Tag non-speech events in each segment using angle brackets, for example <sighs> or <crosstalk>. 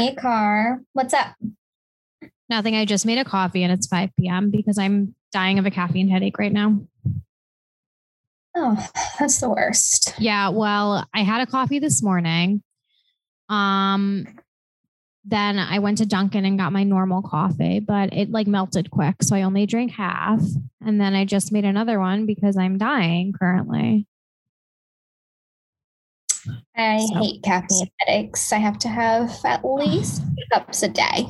Hey, Car. What's up? Nothing. I just made a coffee and it's 5 p.m. because I'm dying of a caffeine headache right now. Oh, that's the worst. Yeah, well, I had a coffee this morning. Um then I went to Dunkin' and got my normal coffee, but it like melted quick, so I only drank half. And then I just made another one because I'm dying currently. I So- hate caffeine headaches. I have to have at least two cups a day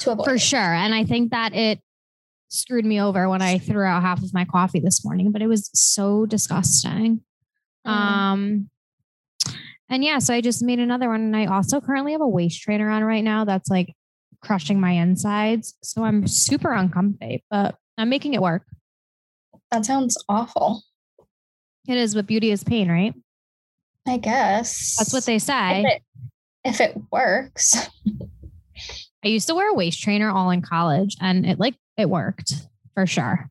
to avoid. For sure. And I think that it screwed me over when I threw out half of my coffee this morning, but it was so disgusting. Mm. Um, and yeah, so I just made another one. And I also currently have a waist trainer on right now that's like crushing my insides. So I'm super uncomfy, but I'm making it work. that sounds awful. It is, but beauty is pain, right? I guess That's what they If say. it, if it works, I used to wear a waist trainer all in college and it like, it worked for sure.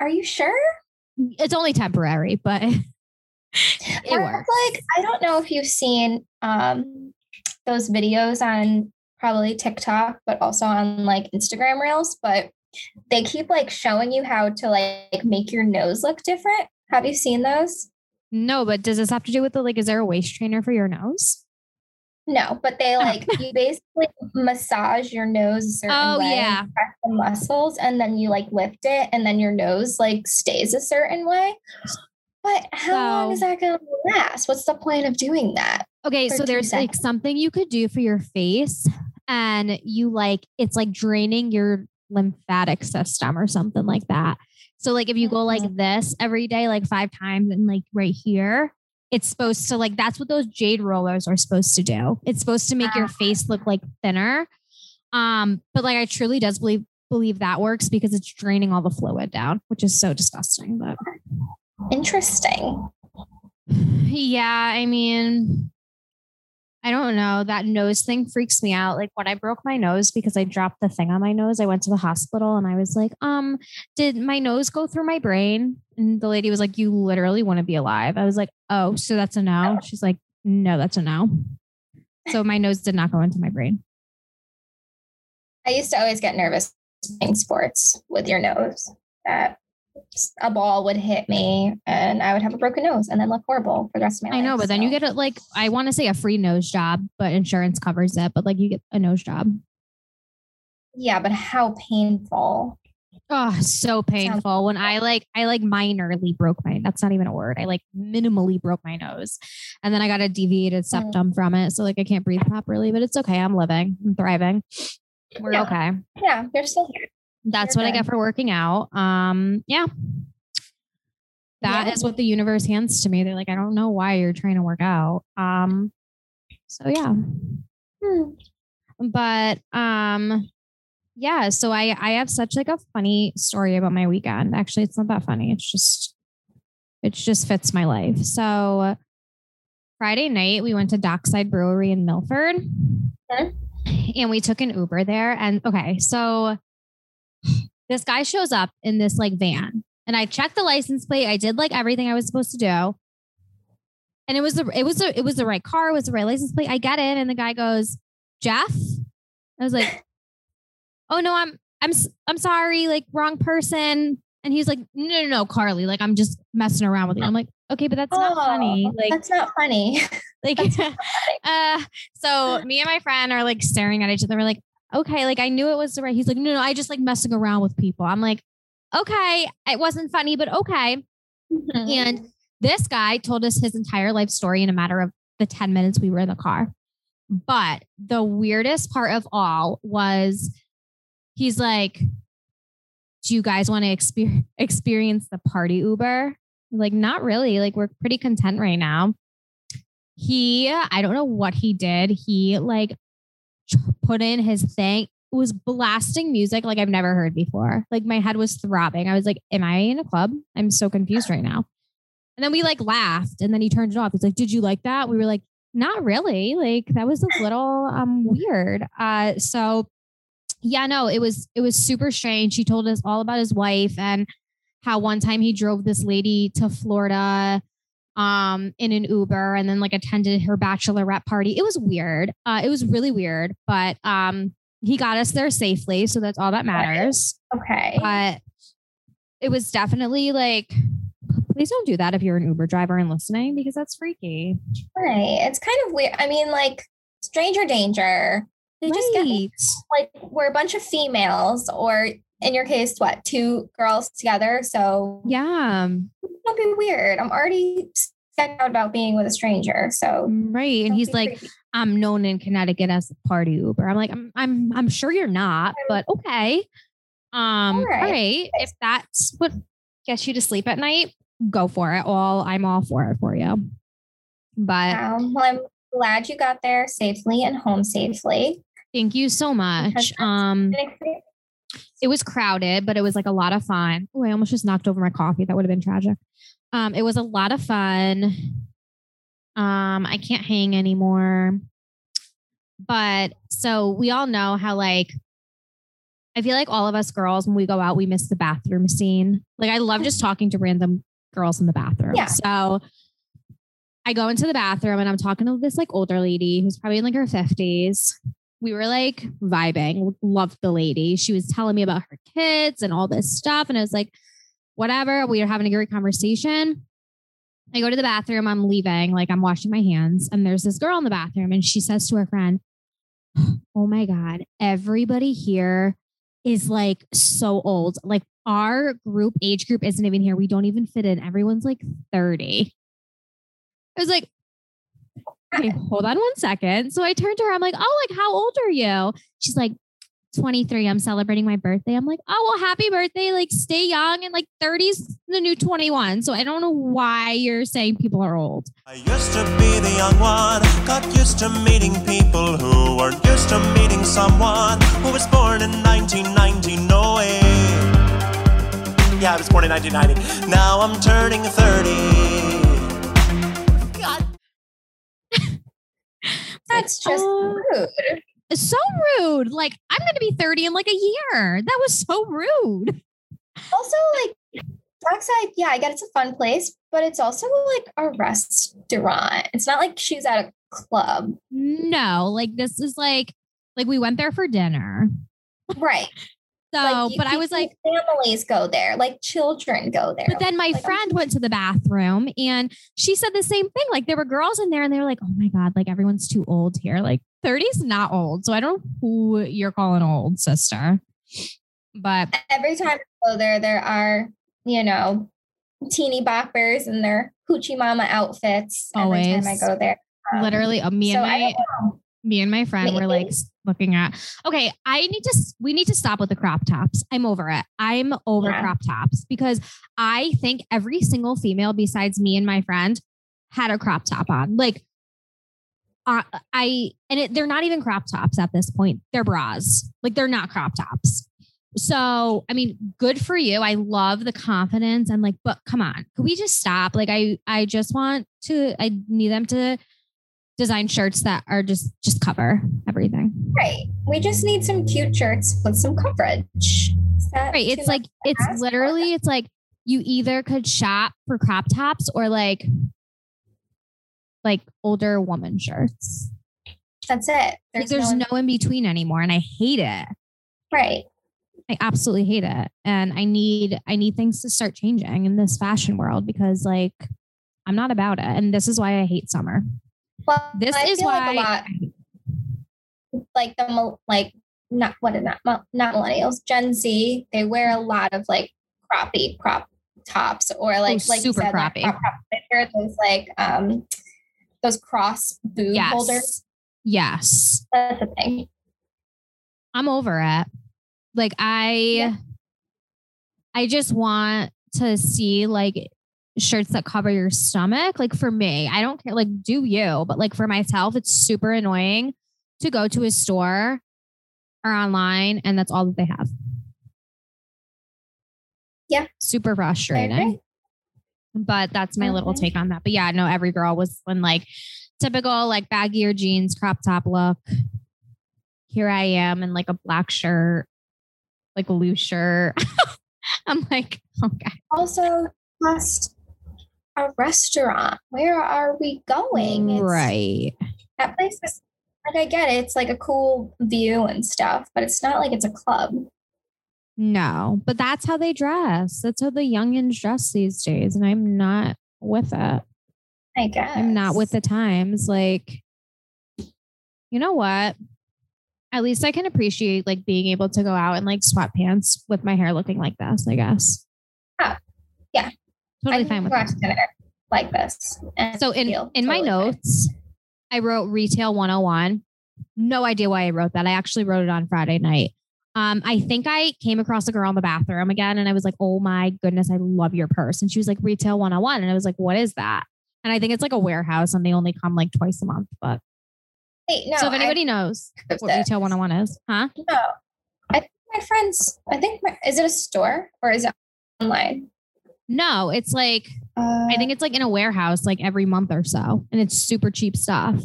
are you sure? It's only temporary, but <laughs> it Or, works. Like, I don't know if you've seen um those videos on probably TikTok, but also on like Instagram reels, but they keep like showing you how to like make your nose look different. Have you seen those? No, but does this have to do with the like, is there a waist trainer for your nose? No, but they oh. like you basically massage your nose a certain Oh, way, yeah. press the muscles, and then you like lift it, and then your nose like stays a certain way. But how long is that going to last? What's the point of doing that? Okay, so there's like something you could do for your face, and you like it's like draining your lymphatic system or something like that. So, like if you go like this every day, like five times, and like right here, it's supposed to like that's what those jade rollers are supposed to do. It's supposed to make your Ah. face look like thinner. Um, but like I truly does believe believe that works because it's draining all the fluid down, which is so disgusting. But Interesting. <sighs> yeah, I mean, I don't know. That nose thing freaks me out. Like when I broke my nose because I dropped the thing on my nose, I went to the hospital and I was like, um, did my nose go through my brain? And the lady was like, you literally want to be alive. I was like, oh, so that's a no. She's like, no, that's a no. So my nose did not go into my brain. I used to always get nervous playing sports with your nose. That a ball would hit me and I would have a broken nose and then look horrible for the rest of my I life. I know, but then you get it like, I want to say a free nose job, but insurance covers it. But like you get a nose job. yeah, but how painful. Oh, so painful. When I like, I like minorly broke my, that's not even a word. I like minimally broke my nose. And then I got a deviated mm. septum from it. So like I can't breathe properly, but it's okay. I'm living, I'm thriving. We're Yeah. okay. Yeah, you're still here. That's You're what I get for working out. Um, yeah. That is Yeah. what the universe hands to me. They're like, I don't know why you're trying to work out. Um, so yeah. Hmm. but um yeah so i i have such like a funny story about my weekend actually it's not that funny it's just it just fits my life so friday night we went to dockside brewery in milford Okay. and we took an uber there and okay so this guy shows up in this like van. And i checked the license plate. I did like everything i was supposed to do. And it was the it was the it was the right car. It was the right license plate. I get in and the guy goes jeff? I was like oh no i'm i'm i'm sorry like wrong person. And he's like no no no carly like i'm just messing around with you. I'm like okay but that's not funny Oh, like that's not funny. <laughs> like <laughs> uh so me and my friend are like staring at each other. We're like okay like i knew it was the right he's like no no i just like messing around with people i'm like okay it wasn't funny but okay Mhm. and this guy told us his entire life story in a matter of the 10 minutes we were in the car. But the weirdest part of all was he's like, Do you guys want to exper- experience the party Uber? Like, not really. Like, we're pretty content right now. He, I don't know what he did. He like put in his thing, was blasting music like I've never heard before. Like, my head was throbbing. I was like, Am I in a club? I'm so confused right now. And then we like laughed and then he turned it off. He's like, Did you like that? We were like, Not really. Like that was a little um weird. Uh so yeah, no, it was it was super strange. He told us all about his wife and how one time he drove this lady to Florida um in an Uber and then like attended her bachelorette party. It was weird. Uh it was really weird, but um he got us there safely, so that's all that matters. Okay. But it was definitely like please don't do that if you're an Uber driver and listening because that's freaky. Right. It's kind of weird. I mean, like stranger danger. They just get like we're a bunch of females, or in your case, what, two girls together. So Yeah. Don't be weird. I'm already set out about being with a stranger. So Right. And he's like, creepy. I'm known in Connecticut as a party Uber. I'm like, I'm I'm I'm sure you're not, but okay. Um, all right. right. If that's what gets you to sleep at night, go for it. All I'm all for it for you. But Um, well, I'm glad you got there safely and home safely. thank you so much. Um, it- was crowded, but it was like a lot of fun. Oh, I almost just knocked over my coffee. That would have been tragic. Um, it was a lot of fun. Um, I can't hang anymore. But so we all know how like I feel like all of us girls when we go out, we miss the bathroom scene. Like I love just talking to random girls in the bathroom. Yeah. So I go into the bathroom and I'm talking to this like older lady who's probably in like her 50s we were like vibing, loved the lady. She was telling me about her kids and all this stuff. And I was like, whatever. We were having a great conversation. I go to the bathroom, I'm leaving, like I'm washing my hands, and there's this girl in the bathroom, and she says to her friend, Oh my God, everybody here is like so old. Like our group, age group isn't even here. We don't even fit in. Everyone's like 30. I was like, okay, hold on one second. So I turned to her. I'm like, oh, like, how old are you? She's like, 23. I'm celebrating my birthday. I'm like, oh, well, happy birthday. Like, stay young and like 30's the new 21. So I don't know why you're saying people are old. I used to be the young one, got used to meeting people who weren't used to meeting someone who was born in 1990. No way. Yeah, I was born in 1990. Now I'm turning 30. That's just Uh, rude. So rude. Like, I'm going to be 30 in like a year. That was so rude. Also, like Dockside, yeah, I get it's a fun place, but it's also like a restaurant. It's not like she's at a club. No, like, this is like, like we went there for dinner. Right. So, Like, you- but I was like, families go there, like children go there. But then my Like, friend went to the bathroom and she said the same thing. Like there were girls in there and they were like, oh my God, like everyone's too old here. Like 30's not old. So I don't know who you're calling old, sister. But every time I go there, there are, you know, teeny boppers in their hoochie mama outfits. Every time I go there. Um, literally, uh, me so and I my. Me and my friend were like looking at. Okay, I need to. We need to stop with the crop tops. I'm over it. I'm over Yeah. crop tops because I think every single female besides me and my friend had a crop top on. Like, uh, I and it, they're not even crop tops at this point. They're bras. Like they're not crop tops. So, I mean, good for you. I love the confidence and like, but come on, could we just stop? Like, I, I just want to, I need them to design shirts that are just, just cover everything. Right. We just need some cute shirts with some coverage. Right. It's like, it's ask? literally, it's like you either could shop for crop tops or like, like older woman shirts. That's it. Like, there's no in between anymore. And I hate it. right. I absolutely hate it. And I need I need things to start changing in this fashion world because like I'm not about it. And this is why I hate summer. Well, This I is why like a lot like the like not what is that not millennials Gen Z they wear a lot of like croppy crop tops or like like Oh, super said, croppy. Like, crop picture, those like um those cross boob yes. holders. Yes. That's the thing. I'm over it. Like I Yeah. I just want to see like shirts that cover your stomach. Like for me, I don't care like do you, but like for myself it's super annoying to go to a store or online and that's all that they have. Yeah. Super frustrating. but that's my little Mhm. take on that. But yeah, no, every girl was in like typical like baggy or jeans, crop top look. Here I am in like a black shirt, like a loose shirt. <laughs> I'm like, okay. Also, just a restaurant. Where are we going? It's- Right. That place is like I get it. It's like a cool view and stuff, but it's not like it's a club. No, but that's how they dress. That's how the youngins dress these days. And I'm not with it. I guess. I'm not with the times. Like, you know what? At least I can appreciate like being able to go out and like sweatpants with my hair looking like this, I guess. Oh, yeah. Totally I fine with that. like this. and So in in my totally fine. notes, I wrote retail 101. No idea why I wrote that. I actually wrote it on Friday night. Um, I think I came across a girl in the bathroom again and I was like, oh my goodness, I love your purse. And she was like, retail 101. And I was like, what is that? And I think it's like a warehouse and they only come like twice a month. But Wait, no. so if I anybody knows what retail 101 is, huh? No, I think my friends. I think my, is it a store or is it online? No, it's like, Uh, I think it's like in a warehouse like every month or so. And it's super cheap stuff.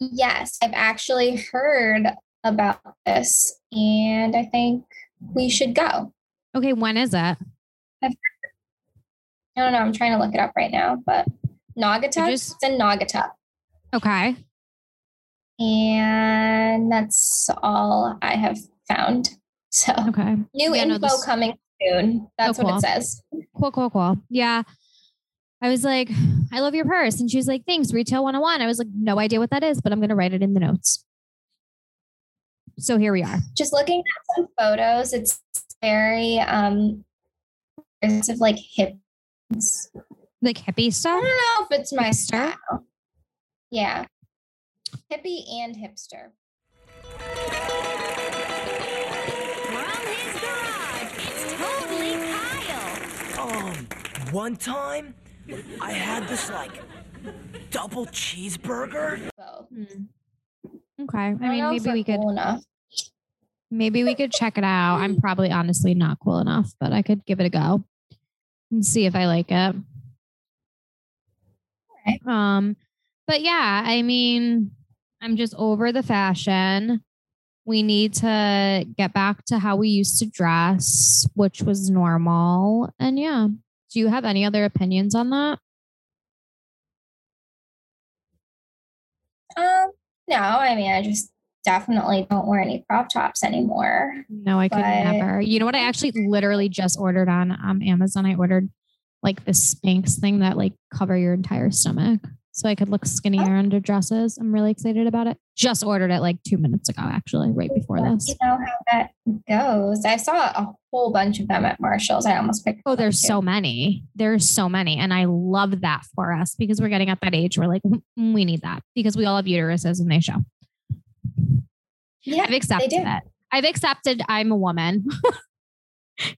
yes, I've actually heard about this, and I think we should go. Okay, when is it? I don't know. I'm trying to look it up right now, but Naugatuck. just- It's in Naugatuck, Okay. and that's all I have found. So Okay. new Yeah, no, info this- coming soon. That's Oh, what it says. cool, cool, cool. Yeah. I was like, I love your purse. And she was like, thanks, retail 101. I was like, no idea what that is, but I'm going to write it in the notes. So here we are. just looking at some photos, it's very um it's of like hip. Like hippie stuff? I don't know if it's my style. Yeah. Hippie and hipster. Um, one time I had this like double cheeseburger. Both. Okay. I mean, maybe we're could, cool enough. maybe we could check it out. I'm <laughs> probably honestly not cool enough, but I could give it a go and see if I like it. Alright. Um, but yeah, I mean, I'm just over the fashion. We need to get back to how we used to dress, which was normal. And yeah, do you have any other opinions on that? Um, no, I mean I just definitely don't wear any crop tops anymore. No, I could But- never. You know what? I actually literally just ordered on um, Amazon. I ordered like the Spanx thing that like cover your entire stomach, so I could look skinnier under dresses. I'm really excited about it. Just ordered it like two minutes ago, actually, right before this. You know how that goes. I saw a whole bunch of them at Marshalls. I almost picked Oh, there's so many. There's so many, and I love that for us because we're getting at that age We're like "Mm, we need that because we all have uteruses and they show. yeah. I've accepted it. I've accepted I'm a woman. <laughs>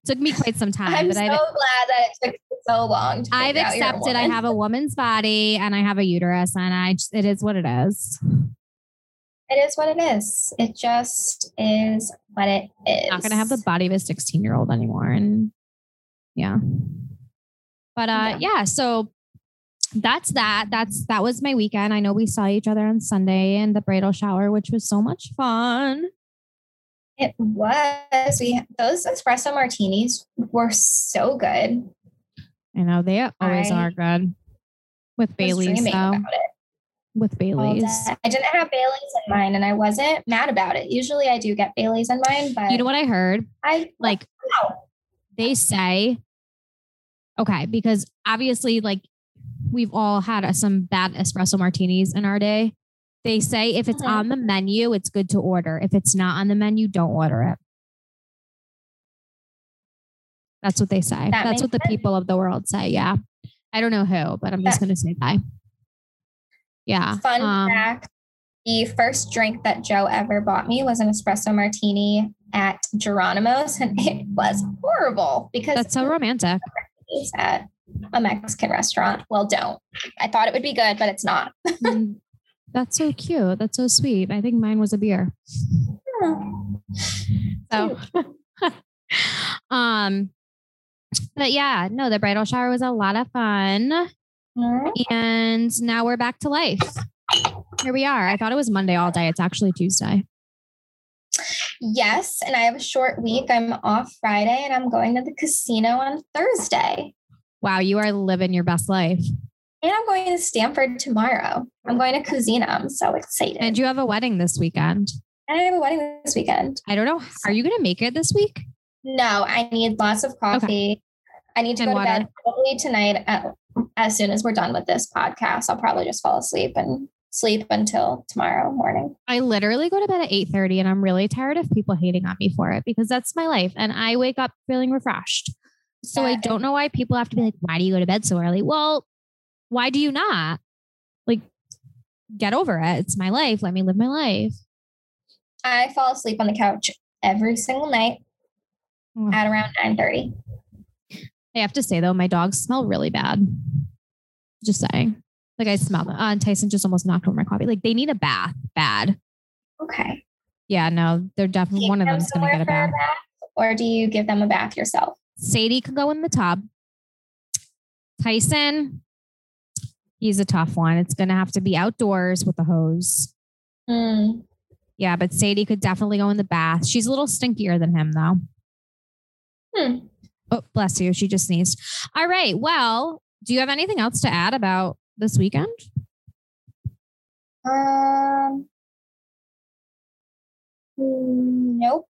Took me quite some time, I'm but so I've glad that it took so long. To I've figure out you're a accepted I have a woman's body and I have a uterus and I just, it is what it is. It is what it is. It just is what it is. Not gonna have the body of a 16 year old anymore. And yeah. But uh yeah. so that's that. That's that was my weekend. I know we saw each other on Sunday in the bridal shower, which was so much fun. It was. We those espresso martinis were so good. I know they always I are good. With Bailey's though. about it With Bailey's. I didn't have Bailey's in mine, and I wasn't mad about it. Usually, I do get Bailey's in mine, but You know what I heard? I Like wow. they say okay because obviously like we've all had some bad espresso martinis in our day they say if it's on the menu it's good to order if it's not on the menu don't order it that's what they say That that's what the sense. people of the world say yeah i don't know who but i'm just going to say that yeah Fun um, fact: the first drink that Joe ever bought me was an espresso martini at Geronimo's, and <laughs> it was horrible because that's so romantic it's at a Mexican restaurant. Well, don't. I thought it would be good, but it's not. That's so cute that's so sweet i think mine was a beer So, <laughs> <laughs> um, but yeah, no, the bridal shower was a lot of fun. And now we're back to life. Here we are. I thought it was Monday all day. It's actually Tuesday. Yes, and I have a short week. I'm off Friday, and I'm going to the casino on Thursday. Wow, you are living your best life. And I'm going to Stamford tomorrow. I'm going to Cousina. I'm so excited. And you have a wedding this weekend. and I have a wedding this weekend. I don't know. Are you going to make it this week? No, I need lots of coffee. I need to And go to bed probably tonight at, as soon as we're done with this podcast. I'll probably just fall asleep and sleep until tomorrow morning. I literally go to bed at 8:30 and I'm really tired of people hating on me for it because that's my life and I wake up feeling refreshed. So I don't know why people have to be like, why do you go to bed so early? Well, why do you not? Like, get over it. It's my life. Let me live my life. I fall asleep on the couch every single night Ugh. at around 9:30. I have to say though, my dogs smell really bad. Just saying. Like I smell them. Uh, and Tyson just almost knocked over my coffee. Like they need a bath bad. Okay. Yeah, no, they're definitely one of them them's gonna get somewhere a bath. Or do you give them a bath yourself? Sadie can go in the tub. Tyson, he's a tough one. It's going to have to be outdoors with the hose. Mm, Yeah, but Sadie could definitely go in the bath. She's a little stinkier than him, though. Hmm. Oh, bless you. She just sneezed. All right. Well, do you have anything else to add about this weekend? Um, nope.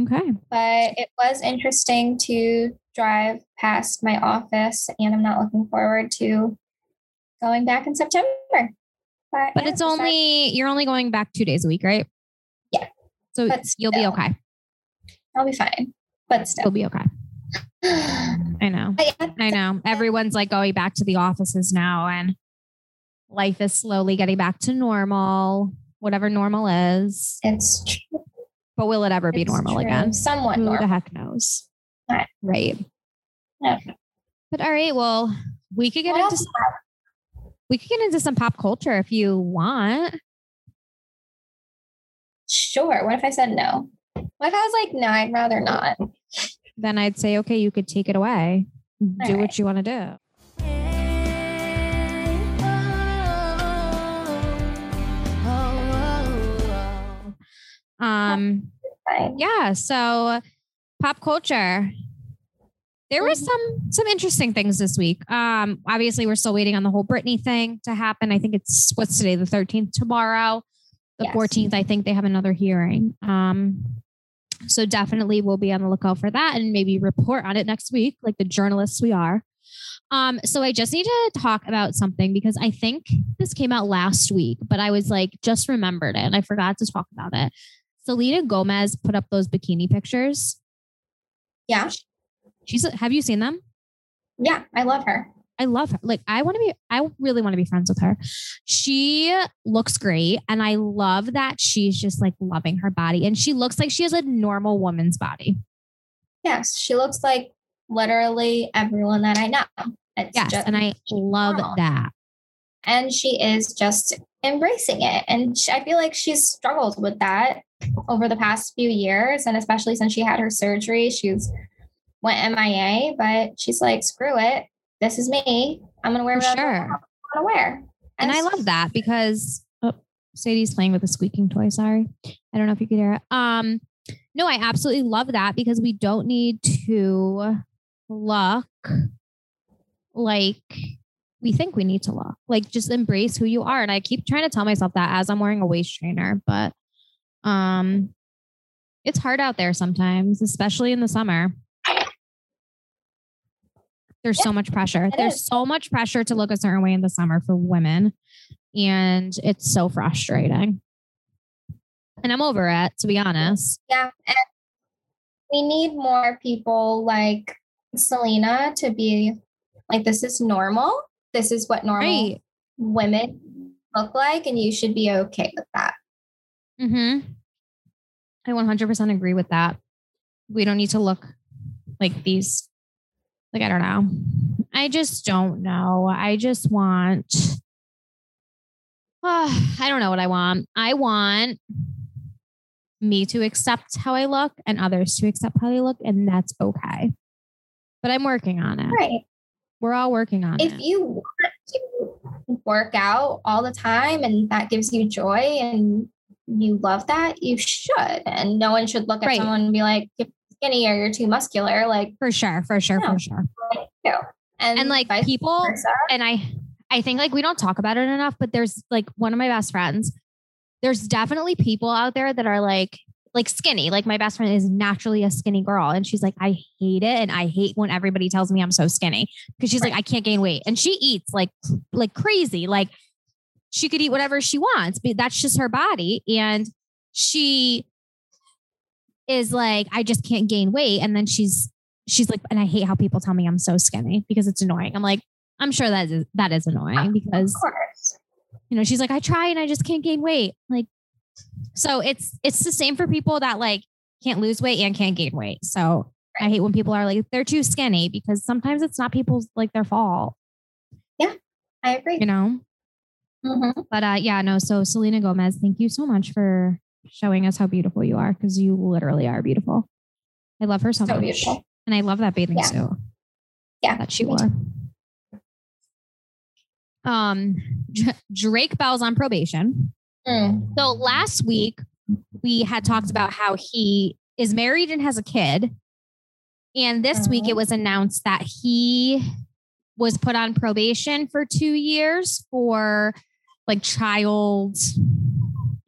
Okay. But it was interesting to drive past my office, and I'm not looking forward to going back in September. But, But yeah, it's only, you're only going back two days a week, right? Yeah. So you'll be okay. I'll be fine. But still, You'll be okay. <sighs> I know. Yeah, I know. Everyone's like going back to the offices now and life is slowly getting back to normal, whatever normal is. it's true. But will it ever be normal true. again? Somewhat Who the heck knows? Right. Right. But all right, well, we could get What into? We could get into some pop culture if you want. Sure. What if I said no? What if I was like, no, I'd rather not? Then I'd say, okay, you could take it away. Do All what you want to do. Um yeah so pop culture there Mhm. some some interesting things this week um obviously we're still waiting on the whole Britney thing to happen i think it's what's today the 13th tomorrow the Yes. 14th i think they have another hearing um so definitely we'll be on the lookout for that and maybe report on it next week like the journalists we are um so i just need to talk about something because i think this came out last week but i was like just remembered it and i forgot to talk about it Selena Gomez put up those bikini pictures. Yeah. She's have you seen them? Yeah. I love her. I love her. Like I want to be I really want to be friends with her. She looks great and I love that she's just like loving her body and she looks like she has a normal woman's body. Yes. She looks like literally everyone that I know. It's Yes, just- and I love normal. that. and she is just embracing it. And she, I feel like she's struggled with that over the past few years, and especially since she had her surgery, she's went MIA. But she's like, screw it, this is me. I'm gonna wear whatever sure. I want to wear. And I love that because oh, Sadie's playing with a squeaking toy. Sorry. I don't know if you could hear it. Um, no, I absolutely love that because we don't need to look like we think we need to look. Like just embrace who you are. And I keep trying to tell myself that as I'm wearing a waist trainer, but um it's hard out there sometimes, especially in the summer. There's so much pressure. There's is. so much pressure to look a certain way in the summer for women. And it's so frustrating. And I'm over it, to be honest. Yeah. And we need more people like Selena to be like, this is normal. This is what normal Right. women look like, and you should be okay with that. hmm I 100% agree with that. We don't need to look like these. Like, I don't know. I just don't know. I just want. <sighs> I don't know what I want. I want me to accept how I look and others to accept how they look, and that's okay. But I'm working on it. Right. We're all working on if it. If you want to work out all the time and that gives you joy and you love that, you should. And no one should look at Right. someone and be like, skinny or you're too muscular. Like, for sure, for sure, for sure. and, and like people versa. and I I think like we don't talk about it enough, but there's like one of my best friends. There's definitely people out there that are like like skinny. Like my best friend is naturally a skinny girl and she's like I hate it and I hate when everybody tells me I'm so skinny because she's like I can't gain weight and she eats like like crazy. Like she could eat whatever she wants, but that's just her body and she is like I just can't gain weight and then she's she's like and I hate how people tell me I'm so skinny because it's annoying. I'm like I'm sure that is that is annoying because of course. you know she's like I try and I just can't gain weight. Like so it's it's the same for people that like can't lose weight and can't gain weight. So I hate when people are like they're too skinny because sometimes it's not people's like their fault, Yeah, I agree. you know. Mhm. But uh yeah, no, so Selena Gomez, thank you so much for showing us how beautiful you are because you literally are beautiful. I love her so, So much. beautiful. And I love that bathing Yeah. suit Yeah. that she wore. Um Dr- Drake Bell's on probation. Mm. So last week we had talked about how he is married and has a kid. And this week it Mhm. was announced that he was put on probation for two years for like child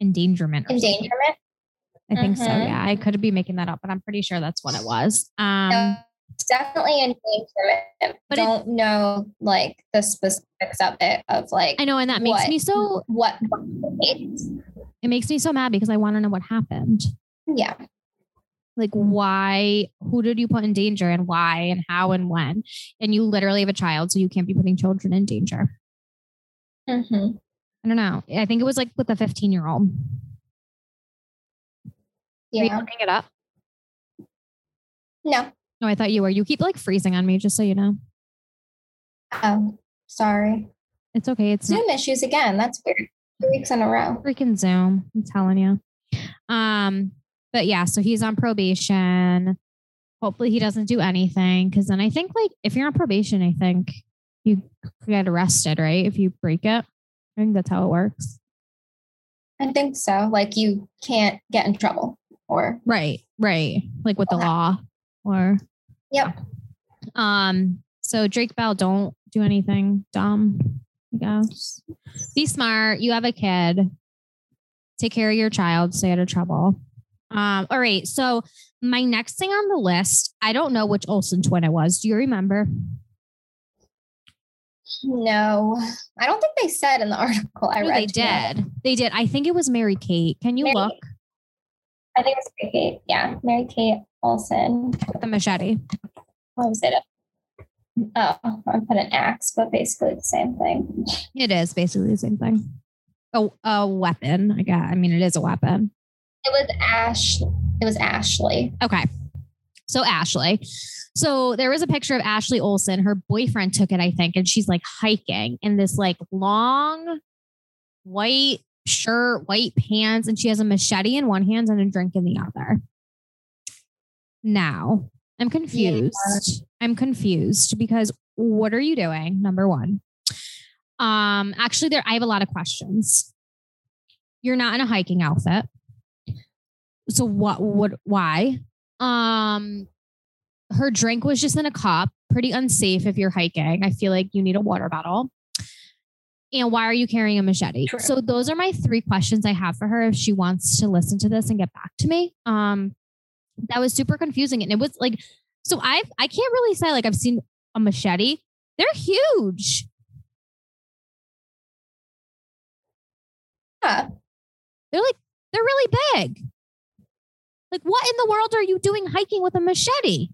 endangerment. or something. Endangerment. I think so. Mhm. Yeah. I could be making that up, but I'm pretty sure that's what it was. Um, It's definitely endangerment. But But it- don't know like the specifics of it of like I know, and that makes What? me so what it makes me so mad because I want to know what happened. yeah. Like why, who did you put in danger and why and how and when? And you literally have a child, so you can't be putting children in danger. hmm I don't know. I think it was like with a 15 year old. Are you Yeah. looking it up? No. No, I thought you were. You keep like freezing on me, just so you know. Oh, sorry. It's okay. It's not Zoom issues again. That's weird. Two weeks in a row. freaking Zoom. I'm telling you. Um, but yeah, so he's on probation. Hopefully he doesn't do anything. Cause then I think like if you're on probation, I think you get arrested, right? If you break it. I think that's how it works. I think so. Like you can't get in trouble or Right, right. Like with the law or Yep. um so Drake Bell, don't do anything dumb, I guess. Be smart. You have a kid. Take care of your child, stay out of trouble. Um, all right. So my next thing on the list, I don't know which Olsen twin it was. Do you remember? No. I don't think they said in the <laughs> article I No, read. they to be honest. did. They did. I think it was Mary Kate. Can you Mary- look I think it was Mary Kate. Yeah. Mary Kate Olsen. at the machete? What was it? Oh, I put an axe, but basically the same thing. It is basically the same thing. A, a weapon. I got. I mean, it is a weapon. It was Ash. It was Ashley. Okay. So Ashley. So there was a picture of Ashley Olsen. Her boyfriend took it, I think, and she's like hiking in this like long white shirt, white pants, and she has a machete in one hand and a drink in the other. Now, I'm confused. I'm confused because what are you doing? Number one. Um, actually, there I have a lot of questions. You're not in a hiking outfit. So what would why? Um her drink was just in a cup, pretty unsafe if you're hiking. I feel like you need a water bottle. And why are you carrying a machete? True. So those are my three questions I have for her if she wants to listen to this and get back to me. Um that was super confusing and it was like so I've I can't really say like I've seen a machete. They're huge. Yeah. They're like they're really big. Like what in the world are you doing hiking with a machete?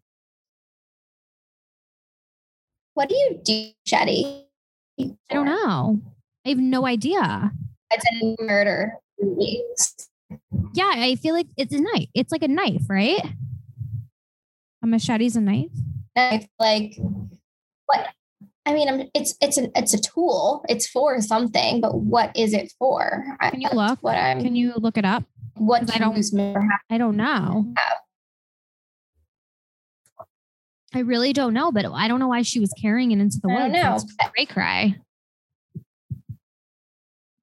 What do you do, Shetty? I don't know. I have no idea. It's a murder. Yeah, I feel like it's a knife. It's like a knife, right? A machete's a knife. Knife, like what? I mean, I'm, it's it's an it's a tool. It's for something, but what is it for? Can you look? What I'm. Can you look it up? What 'cause I don't- have- I don't know. I really don't know, but I don't know why she was carrying it into the I woods. That's cray cray.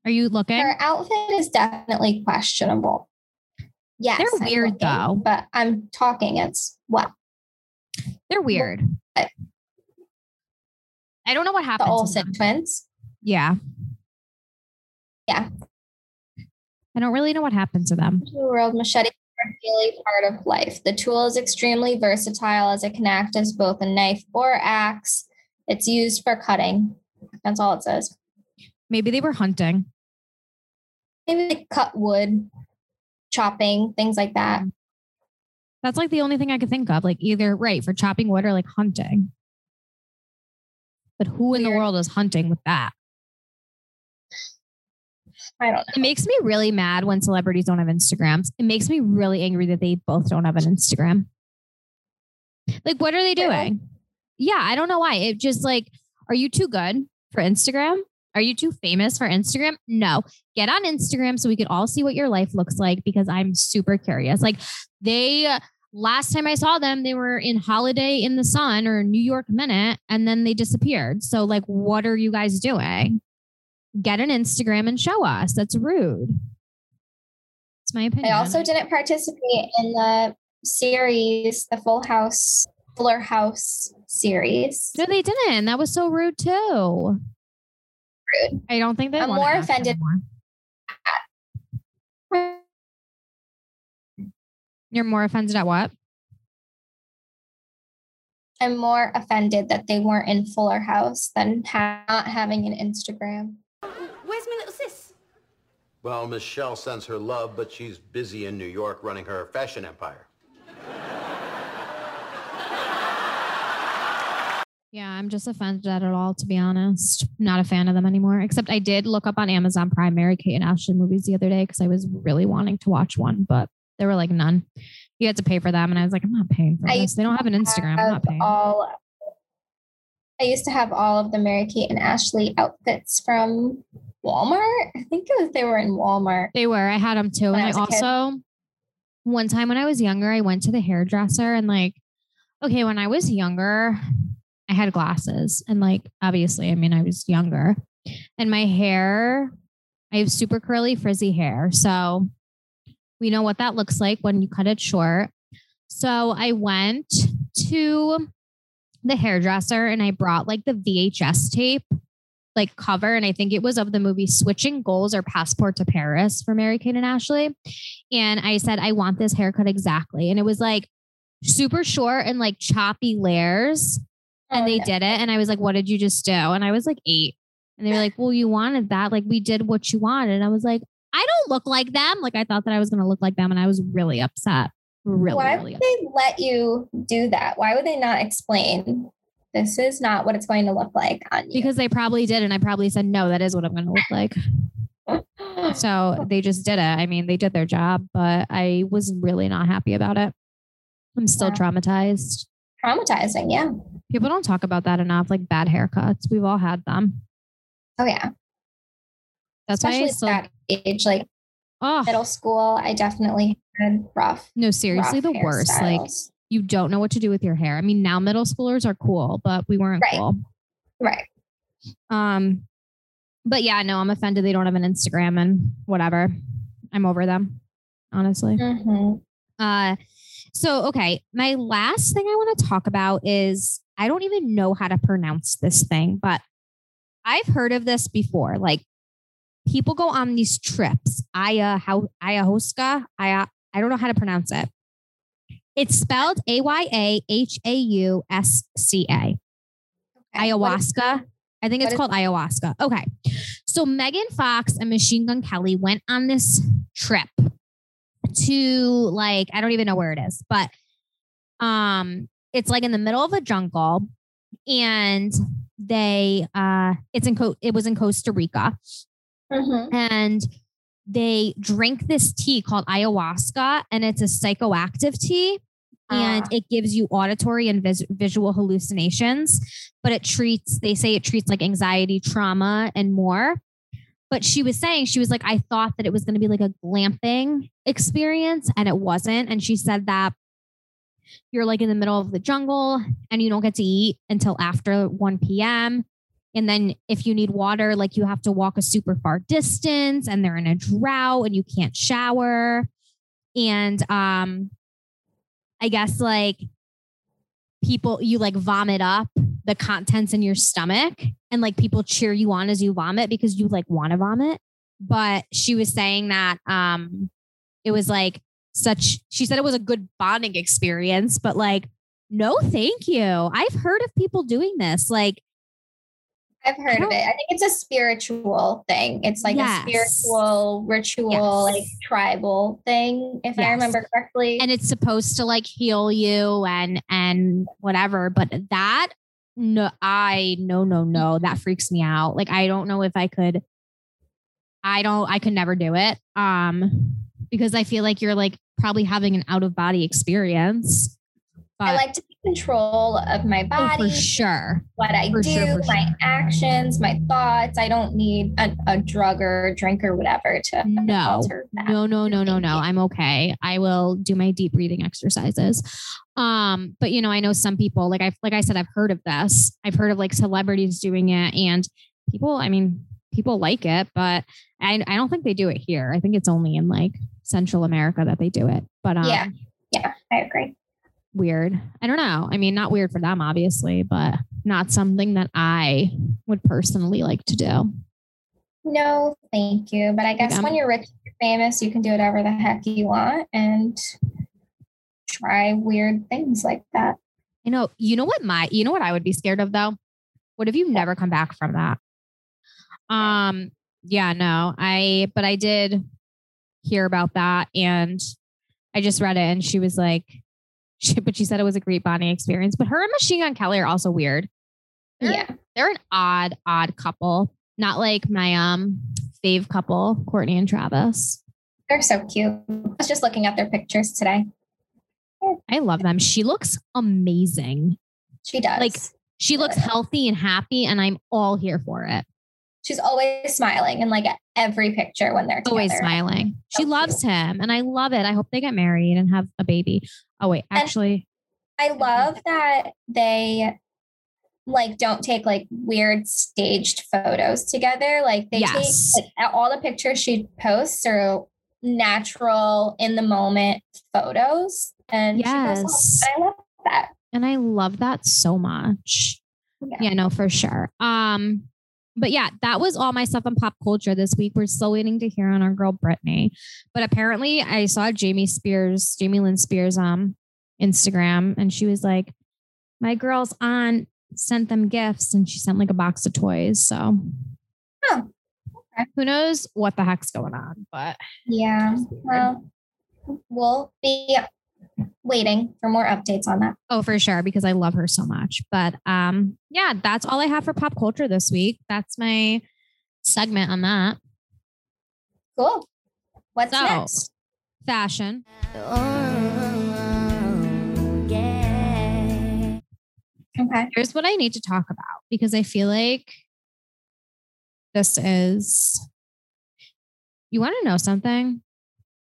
Are you looking? Her outfit is definitely questionable. Yes, They're weird, looking, though. But I'm talking. It's what They're weird. I don't know what happened. to Olsen twins. Yeah. Yeah. I don't really know what happened to them. The world machete is a daily part of life. The tool is extremely versatile as it can act as both a knife or axe. It's used for cutting. That's all it says. Maybe they were hunting. Maybe like cut wood, chopping, things like that. Mm. That's like the only thing I could think of. Like either right for chopping wood or like hunting. But who in the world is hunting with that? I don't know. It makes me really mad when celebrities don't have Instagrams. It makes me really angry that they both don't have an Instagram. Like, what are they doing? Yeah, I don't know why. It just like, are you too good for Instagram? Are you too famous for Instagram? No. Get on Instagram so we could all see what your life looks like because I'm super curious. Like, they last time I saw them, they were in Holiday in the Sun or New York Minute and then they disappeared. So, like, what are you guys doing? Get an Instagram and show us. That's rude. It's my opinion. I also didn't participate in the series, the Full House, Fuller House series. No, they didn't. And that was so rude too. Rude. I don't think they. I'm more offended- anymore. You're more offended at what? I'm more offended that they weren't in Fuller House than ha- not having an Instagram. Where's my little sis? Well, Michelle sends her love, but she's busy in New York running her fashion empire. Yeah, I'm just offended at it all, to be honest. Not a fan of them anymore. Except I did look up on Amazon Prime Mary Kate and Ashley movies the other day because I was really wanting to watch one, but there were like none. You had to pay for them, and I was like, I'm not paying for I this. They don't have an Instagram. I'm not have paying. all. I used to have all of the Mary Kate and Ashley outfits from Walmart. I think it was they were in Walmart. They were. I had them too. When and I I was a kid. also, one time when I was younger, I went to the hairdresser and like, okay, when I was younger, I had glasses and like, obviously, I mean, I was younger and my hair, I have super curly, frizzy hair. So we know what that looks like when you cut it short. So I went to the hairdresser and I brought like the VHS tape like cover and I think it was of the movie Switching Goals or Passport to Paris for Mary Kate and Ashley. And I said, I want this haircut exactly. And it was like super short and like choppy layers. And Oh, they did it. And I was like, what did you just do? And I was like eight. And they were like, well, you wanted that. Like we did what you wanted. And I was like, I don't look like them. Like I thought that I was going to look like them. And I was really upset. Really, Why really would upset. they let you do that? Why would they not explain? This is not what it's going to look like on you. Because they probably did. And I probably said, no, that is what I'm going to look like. <laughs> So they just did it. I mean, they did their job, but I was really not happy about it. I'm still Yeah. traumatized. traumatizing. Yeah. People don't talk about that enough, like bad haircuts. We've all had them. Oh yeah. That's why I Especially still. at that age, like Oh middle school. I definitely had rough. no, seriously, rough the worst. Like hairstyles. You don't know what to do with your hair. I mean, now middle schoolers are cool, but we weren't Right. cool. right. Um, but yeah, no, I'm offended they don't have an Instagram and whatever. I'm over them, honestly. hmm Uh, so okay, my last thing I want to talk about is I don't even know how to pronounce this thing, but I've heard of this before. Like people go on these trips. Aya how ayahuasca. Aya, I don't know how to pronounce it. It's spelled A Y A H A U S C A. Ayahuasca. I think it's called ayahuasca. Okay. So Megan Fox and Machine Gun Kelly went on this trip to like I don't even know where it is, but um it's like in the middle of a jungle and they uh it's in Co- it was in Costa Rica Mhm. and they drink this tea called ayahuasca and it's a psychoactive tea and Ah. it gives you auditory and vis- visual hallucinations but it treats they say it treats like anxiety trauma and more but she was saying she was like i thought that it was going to be like a glamping experience and it wasn't and she said that you're like in the middle of the jungle and you don't get to eat until after 1 p.m and then if you need water, like you have to walk a super far distance and they're in a drought and you can't shower. And um I guess like people you like vomit up the contents in your stomach and like people cheer you on as you vomit because you like want to vomit. But she was saying that um it was like such she said it was a good bonding experience, but like no thank you. I've heard of people doing this. Like I've heard of it. I think it's a spiritual thing. It's like Yes. a spiritual ritual, Yes. like tribal thing, if I remember correctly. and it's supposed to like heal you and and whatever but that no i no no no that freaks me out like i don't know if i could i don't i could never do it um because i feel like you're like probably having an out of body experience but I like to take control of my oh, body, for sure what I for do, sure, my sure. actions, my thoughts. I don't need a, a drug or a drink or whatever to No, alter that. no no no no no i'm okay i will do my deep breathing exercises um but you know i know some people like i like i said i've heard of this i've heard of like celebrities doing it and people i mean people like it but i i don't think they do it here i think it's only in like central america that they do it but um Yeah. Yeah, I agree. Weird i don't know i mean not weird for them obviously but not something that i would personally like to do No, thank you. But I guess I'm- when you're rich and famous, you can do whatever the heck you want and try weird things like that. You know. You know what my you know what I would be scared of though? What if you never come back from that? Um yeah, no. I but I did hear about that and I just read it and she was like she, but she said it was a great bonding experience. But her and Machine Gun Kelly are also weird. They're, Yeah. They're an odd, odd couple. Not like my um fave couple, Courtney and Travis. They're so cute. I was just looking at their pictures today. I love them. She looks amazing. She does. Like, She looks healthy and happy, and I'm all here for it. She's always smiling in like every picture when they're together. always smiling. She So loves him and I love it. I hope they get married and have a baby. Oh wait, And- actually, I love that they like don't take like weird staged photos together. Like they Yes. take like all the pictures she posts are natural in the moment photos. And she goes, yes. I love that. And I love that so much. Yeah. Yeah, no, for sure. Um, but yeah, that was all my stuff on pop culture this week. We're still waiting to hear on our girl Britney. But apparently I saw Jamie Spears, Jamie Lynn Spears um Instagram, and she was like, My girl's aunt sent them gifts and she sent like a box of toys. So Oh, okay. who knows what the heck's going on, but Yeah. Well, we'll be waiting for more updates on that. Oh, for sure, because I love her so much. But um, yeah, that's all I have for pop culture this week. That's my segment on that. Cool. What's So- next? Fashion. Okay. Here's what I need to talk about because I feel like this is. You want to know something?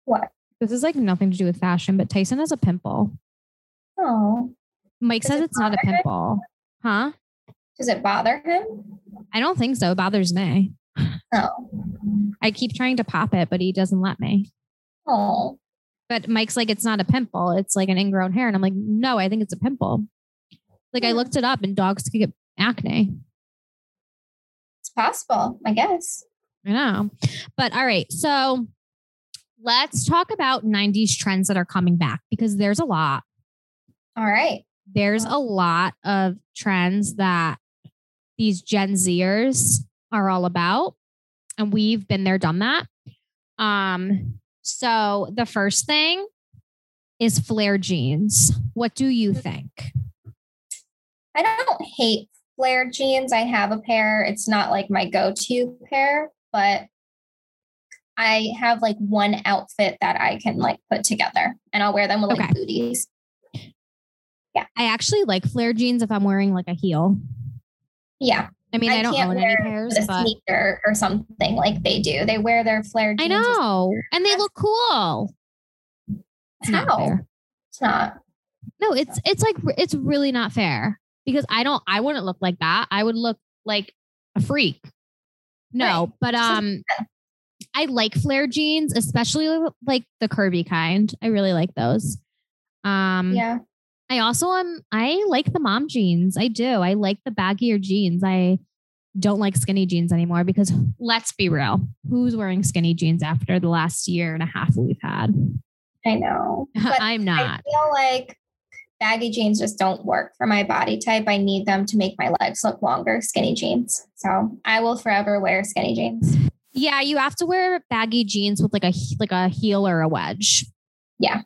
What? This is like nothing to do with fashion, but Tyson has a pimple. Oh, Mike Does says it it's not a bother him? pimple. Huh? does it bother him? I don't think so. It bothers me. Oh. I keep trying to pop it, but he doesn't let me. Oh. But Mike's like, it's not a pimple. It's like an ingrown hair. And I'm like, no, I think it's a pimple. Like I looked it up and dogs can get acne. It's possible, I guess. I know. But all right. So let's talk about 90s trends that are coming back because there's a lot. All right. There's a lot of trends that these Gen Zers are all about. And we've been there, done that. Um, so the first thing is flare jeans. What do you think? I don't hate flare jeans. I have a pair. It's not like my go-to pair, but I have like one outfit that I can like put together and I'll wear them with like Okay. booties. I actually like flare jeans if I'm wearing like a heel. Yeah. I mean, I, don't own any pairs, a but sneaker or something like they do. They wear their flare jeans. I know. And they look cool. It's not How? fair. It's not. No, it's it's like it's really not fair because I don't I wouldn't look like that. I would look like a freak. No, Right. but um I like flare jeans, especially like the curvy kind. I really like those. Um Yeah. I also am I like the mom jeans. I do. I like the baggier jeans. I don't like skinny jeans anymore because let's be real. Who's wearing skinny jeans after the last year and a half we've had? I know. <laughs> But I'm not. I feel like baggy jeans just don't work for my body type. I need them to make my legs look longer, skinny jeans. So I will forever wear skinny jeans. Yeah, you have to wear baggy jeans with like a like a heel or a wedge. Yeah.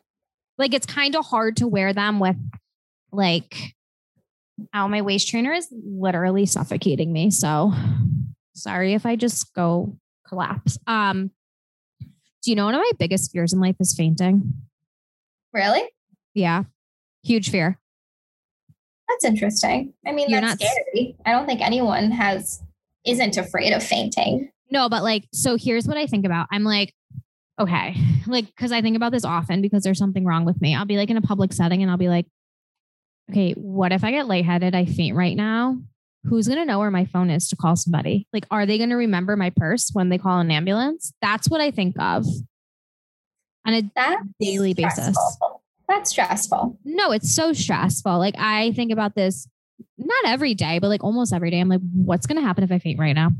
Like it's kind of hard to wear them with like oh my waist trainer is literally suffocating me. So sorry if I just go collapse. Um do you know one of my biggest fears in life is fainting? Really? Yeah. Huge fear. That's interesting. I mean, You're that's not- scary. I don't think anyone has isn't afraid of fainting. No, but like, so here's what I think about. I'm like, okay, <laughs> like, because I think about this often because there's something wrong with me. I'll be like in a public setting and I'll be like, okay, what if I get lightheaded? I faint right now. Who's going to know where my phone is to call somebody? Like, are they going to remember my purse when they call an ambulance? That's what I think of on a That daily basis. That's stressful. No, it's so stressful. Like, I think about this not every day, but like almost every day. I'm like, what's going to happen if I faint right now?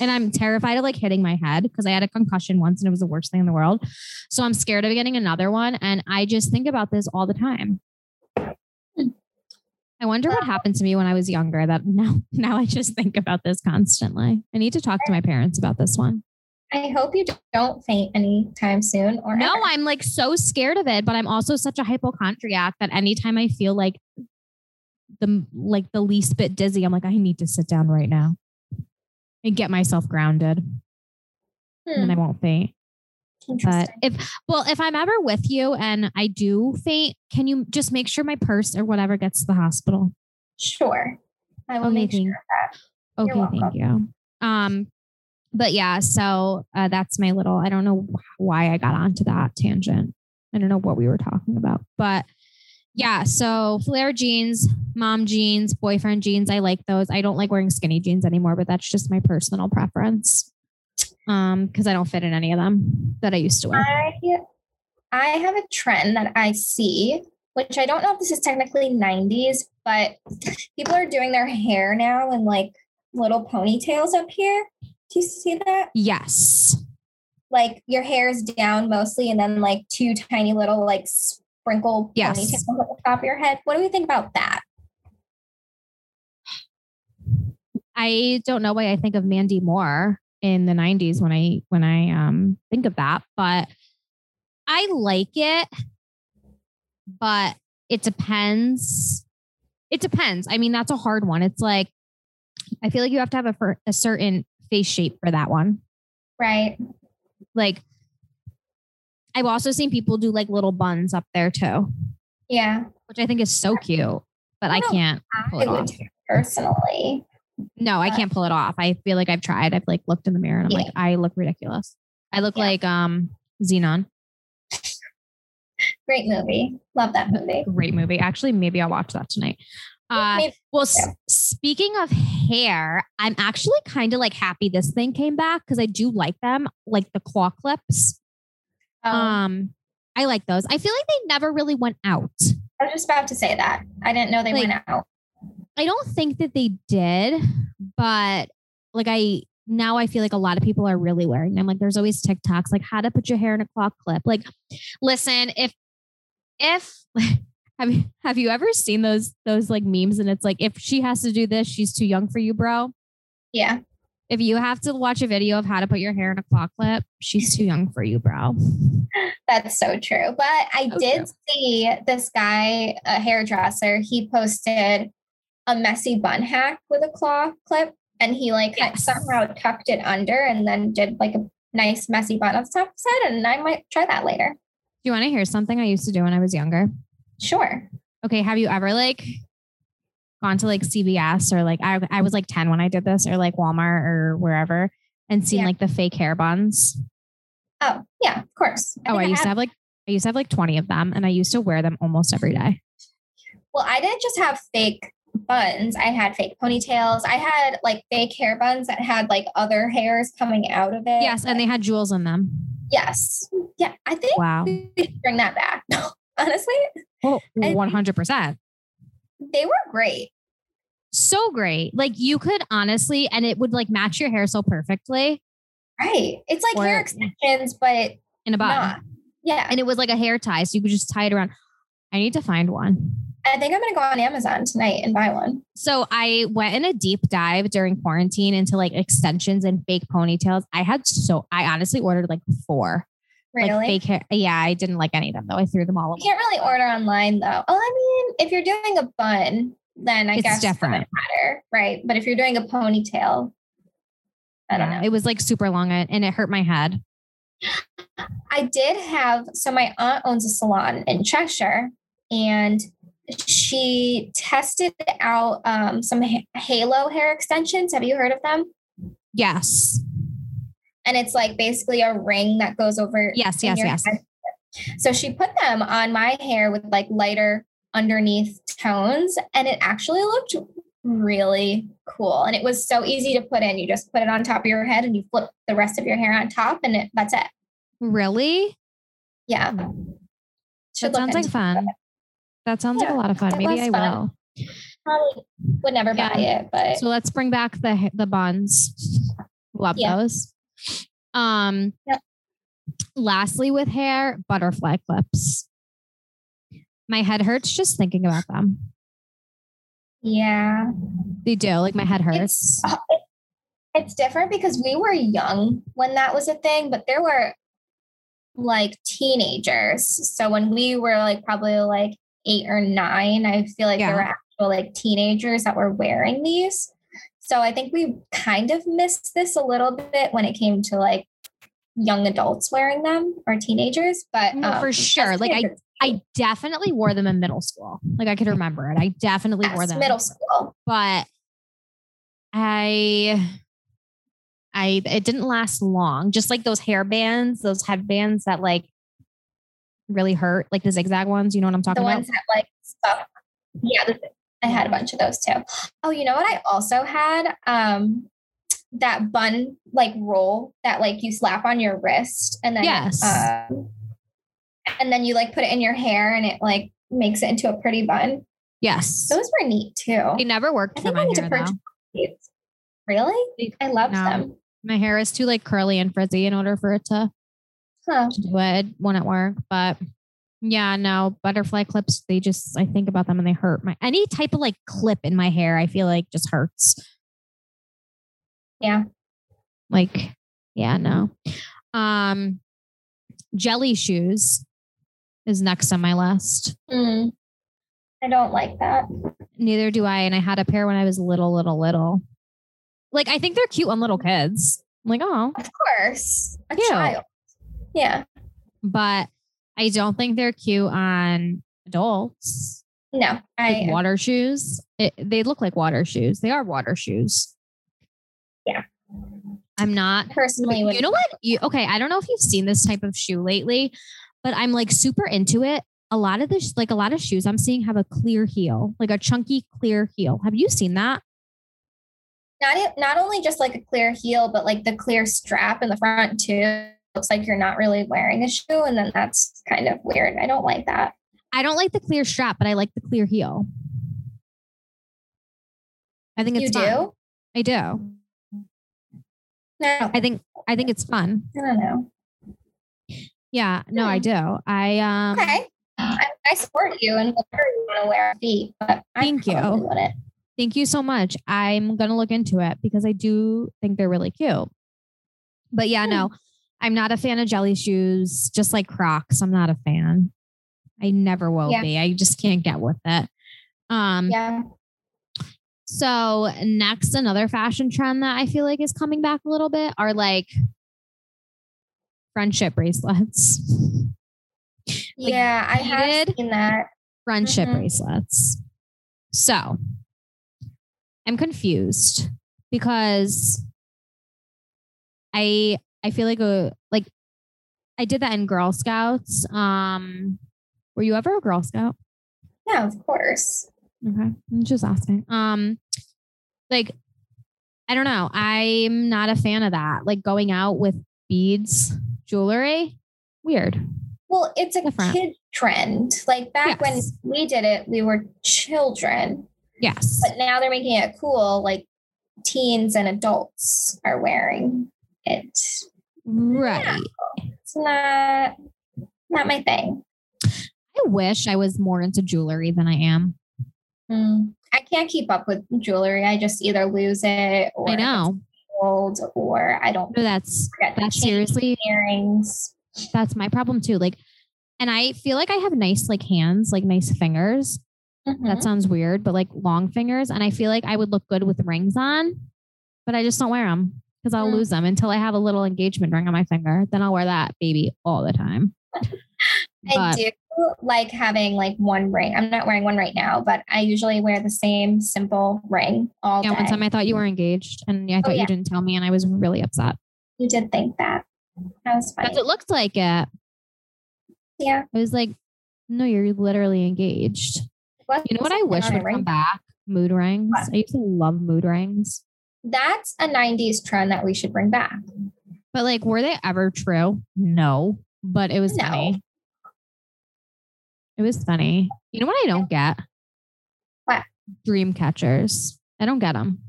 And I'm terrified of like hitting my head because I had a concussion once and it was the worst thing in the world. So I'm scared of getting another one. And I just think about this all the time. I wonder what happened to me when I was younger that <laughs> now now I just think about this constantly. I need to talk to my parents about this one. I hope you don't faint anytime soon or No, ever. I'm like so scared of it, but I'm also such a hypochondriac that anytime I feel like the like the least bit dizzy, I'm like, I need to sit down right now and get myself grounded, and then I won't faint. But if well, if I'm ever with you and I do faint, can you just make sure my purse or whatever gets to the hospital? Sure. I will Okay, make sure that. Okay, thank you. Um, but yeah, so uh, that's my little. I don't know why I got onto that tangent. I don't know what we were talking about, but yeah. So flare jeans, mom jeans, boyfriend jeans. I like those. I don't like wearing skinny jeans anymore, but that's just my personal preference. Um, because I don't fit in any of them that I used to wear. I I have a trend that I see, which I don't know if this is technically 90s, but people are doing their hair now in like little ponytails up here. Do you see that? Yes. Like your hair is down mostly, and then like two tiny little like sprinkle Yes. ponytails at the top of your head. What do we think about that? I don't know why I think of Mandy Moore in the 90s when I when I um think of that, but I like it. But it depends. It depends. I mean, that's a hard one. It's like I feel like you have to have a, a certain face shape for that one. Right. Like I've also seen people do like little buns up there too, Yeah. which I think is so cute, but I Oh, can't pull I it off. personally. No, I can't pull it off. I feel like I've tried. I've like looked in the mirror and I'm Yeah. like, I look ridiculous. I look Yeah. like um Zenon. Great movie. Love that movie. Great movie. Actually, maybe I'll watch that tonight. Uh well s- speaking of hair, I'm actually kind of like happy this thing came back because I do like them, like the claw clips. Um, Um I like those. I feel like they never really went out. I was just about to say that. I didn't know they like- went out. I don't think that they did, but like I now I feel like a lot of people are really wearing them. Like there's always TikToks like how to put your hair in a claw clip. Like, listen, if if <laughs> have you have you ever seen those those like memes and it's like if she has to do this, she's too young for you, bro. Yeah. If you have to watch a video of how to put your hair in a claw clip, she's too young for you, bro. That's so true. But I So did true. see this guy, a hairdresser, he posted a messy bun hack with a claw clip and he like Yes. somehow tucked it under and then did like a nice messy bun on top side. And I might try that later. Do you want to hear something I used to do when I was younger? Sure. okay, have you ever like gone to like CVS or like I, I was like 10 when I did this or like Walmart or wherever and seen Yeah. like the fake hair buns? Oh, yeah, of course. oh, I think used to have like I used to have like 20 of them and I used to wear them almost every day. Well, I didn't just have fake buns. I had fake ponytails. I had like fake hair buns that had like other hairs coming out of it. Yes, and they had jewels in them. yes. Yeah, I think Wow. we should bring that back. <laughs> honestly. Oh, 100%. They were great. So great. Like you could honestly, and it would like match your hair so perfectly Right. It's like hair extensions, but in a bun. Yeah. And it was like a hair tie. So you could just tie it around. I need to find one. I think I'm gonna go on Amazon tonight and buy one. So I went in a deep dive during quarantine into like extensions and fake ponytails. I had so I honestly ordered like four. Really? Like fake hair. Yeah, I didn't like any of them though. I threw them all away. you can't really order online though. Oh, I mean, if you're doing a bun, then I It's guess it different. doesn't matter, right? But if you're doing a ponytail, I don't know. It was like super long and it hurt my head. I did have so my aunt owns a salon in Cheshire, and she tested out um, some ha- Halo hair extensions. Have you heard of them? Yes. And it's like basically a ring that goes over. Yes, yes, yes. head. So she put them on my hair with like lighter underneath tones, and it actually looked really cool. And it was so easy to put in. You just put it on top of your head, and you flip the rest of your hair on top, and it, that's it. Really? Yeah. That Should look sounds like fun. That sounds like a lot of fun. Maybe I fun. will. Probably would never Yeah. buy it, but So let's bring back the the buns. Love Yeah. those. Um Yep. lastly with hair, butterfly clips. My head hurts just thinking about them. yeah. They do. Like my head hurts. It's uh, it's different because we were young when that was a thing, but there were like teenagers. So when we were like probably like eight or nine, I feel like Yeah. there were actual like teenagers that were wearing these. So I think we kind of missed this a little bit when it came to like young adults wearing them or teenagers. But No, um, for sure. Like I I definitely wore them in middle school. Like I could remember it. I definitely wore yes, them. middle school. but I I it didn't last long. Just like those hair bands, those headbands that like really hurt, like the zigzag ones. You know what I'm the talking about? The ones that like stuff. Yeah, the, I had a bunch of those too. Oh, you know what? I also had um that bun like roll that like you slap on your wrist and then Yes. um, and then you like put it in your hair and it like makes it into a pretty bun. Yes. Those were neat too. They never worked I for think my I need hair to purchase though. these. Really? I loved No. them. My hair is too like curly and frizzy in order for it to, Huh. to do it when at work. But yeah, no, butterfly clips, they just I think about them and they hurt my any type of like clip in my hair, I feel like just hurts. Yeah. Like, yeah, no. Um jelly shoes is next on my list. Mm. I don't like that. Neither do I. And I had a pair when I was little, little, little. Like I think they're cute on little kids. I'm like, oh, Of course. A child. Yeah. but I don't think they're cute on adults. No. Like I water shoes. It, they look like water shoes. They are water shoes. Yeah. I'm not. personally You know what? You okay? I don't know if you've seen this type of shoe lately, but I'm like super into it. A lot of this, like a lot of shoes I'm seeing have a clear heel, like a chunky clear heel. Have you seen that? not not only just like a clear heel, but like the clear strap in the front too. Looks like you're not really wearing a shoe, and then that's kind of weird. I don't like that. I don't like the clear strap, but I like the clear heel. I think it's you fun. do? I do. No, I think I think it's fun. I don't know. Yeah, no, I Hmm. do. I um Okay, I, I support you and whatever you want to wear feet, but I Thank you. wouldn't. thank you so much. I'm gonna look into it because I do think they're really cute. But yeah, no, I'm not a fan of jelly shoes, just like Crocs. I'm not a fan. I never will Yeah. be. I just can't get with it. Um Yeah, So next, another fashion trend that I feel like is coming back a little bit are like friendship bracelets. yeah, I have seen that. Friendship Mhm. bracelets. So I'm confused because I I feel like a like I did that in Girl Scouts. Um were you ever a Girl Scout? Yeah, of course. Okay. I'm just asking. Um, like, I don't know. I'm not a fan of that. Like going out with beads, jewelry. Weird. Well, it's a Different. kid trend. Like back Yes. when we did it, we were children, Yes. but now they're making it cool. Like teens and adults are wearing it. Right. It's not not my thing. I wish I was more into jewelry than I am. Mm. I can't keep up with jewelry. I just either lose it or I know. old or I don't No, that's that's seriously earrings. that's my problem too. Like, and I feel like I have nice like hands, like nice fingers. Mhm. That sounds weird, but like long fingers, and I feel like I would look good with rings on, but I just don't wear them because I'll Mm. lose them until I have a little engagement ring on my finger. Then I'll wear that baby all the time. <laughs> I do like having like one ring. I'm not wearing one right now, but I usually wear the same simple ring all Yeah, day. one time I thought you were engaged, and I thought Oh, yeah. you didn't tell me, and I was really upset you did think that. That was funny. because it looked like it. yeah. I was like, no, you're literally engaged. What- You know what I wish would ring? come back? Mood rings. What? I used to love mood rings. That's a 90s trend that we should bring back. But like, were they ever true? No. But it was No. funny. It was funny. You know what I don't get? What? Dream catchers. I don't get them.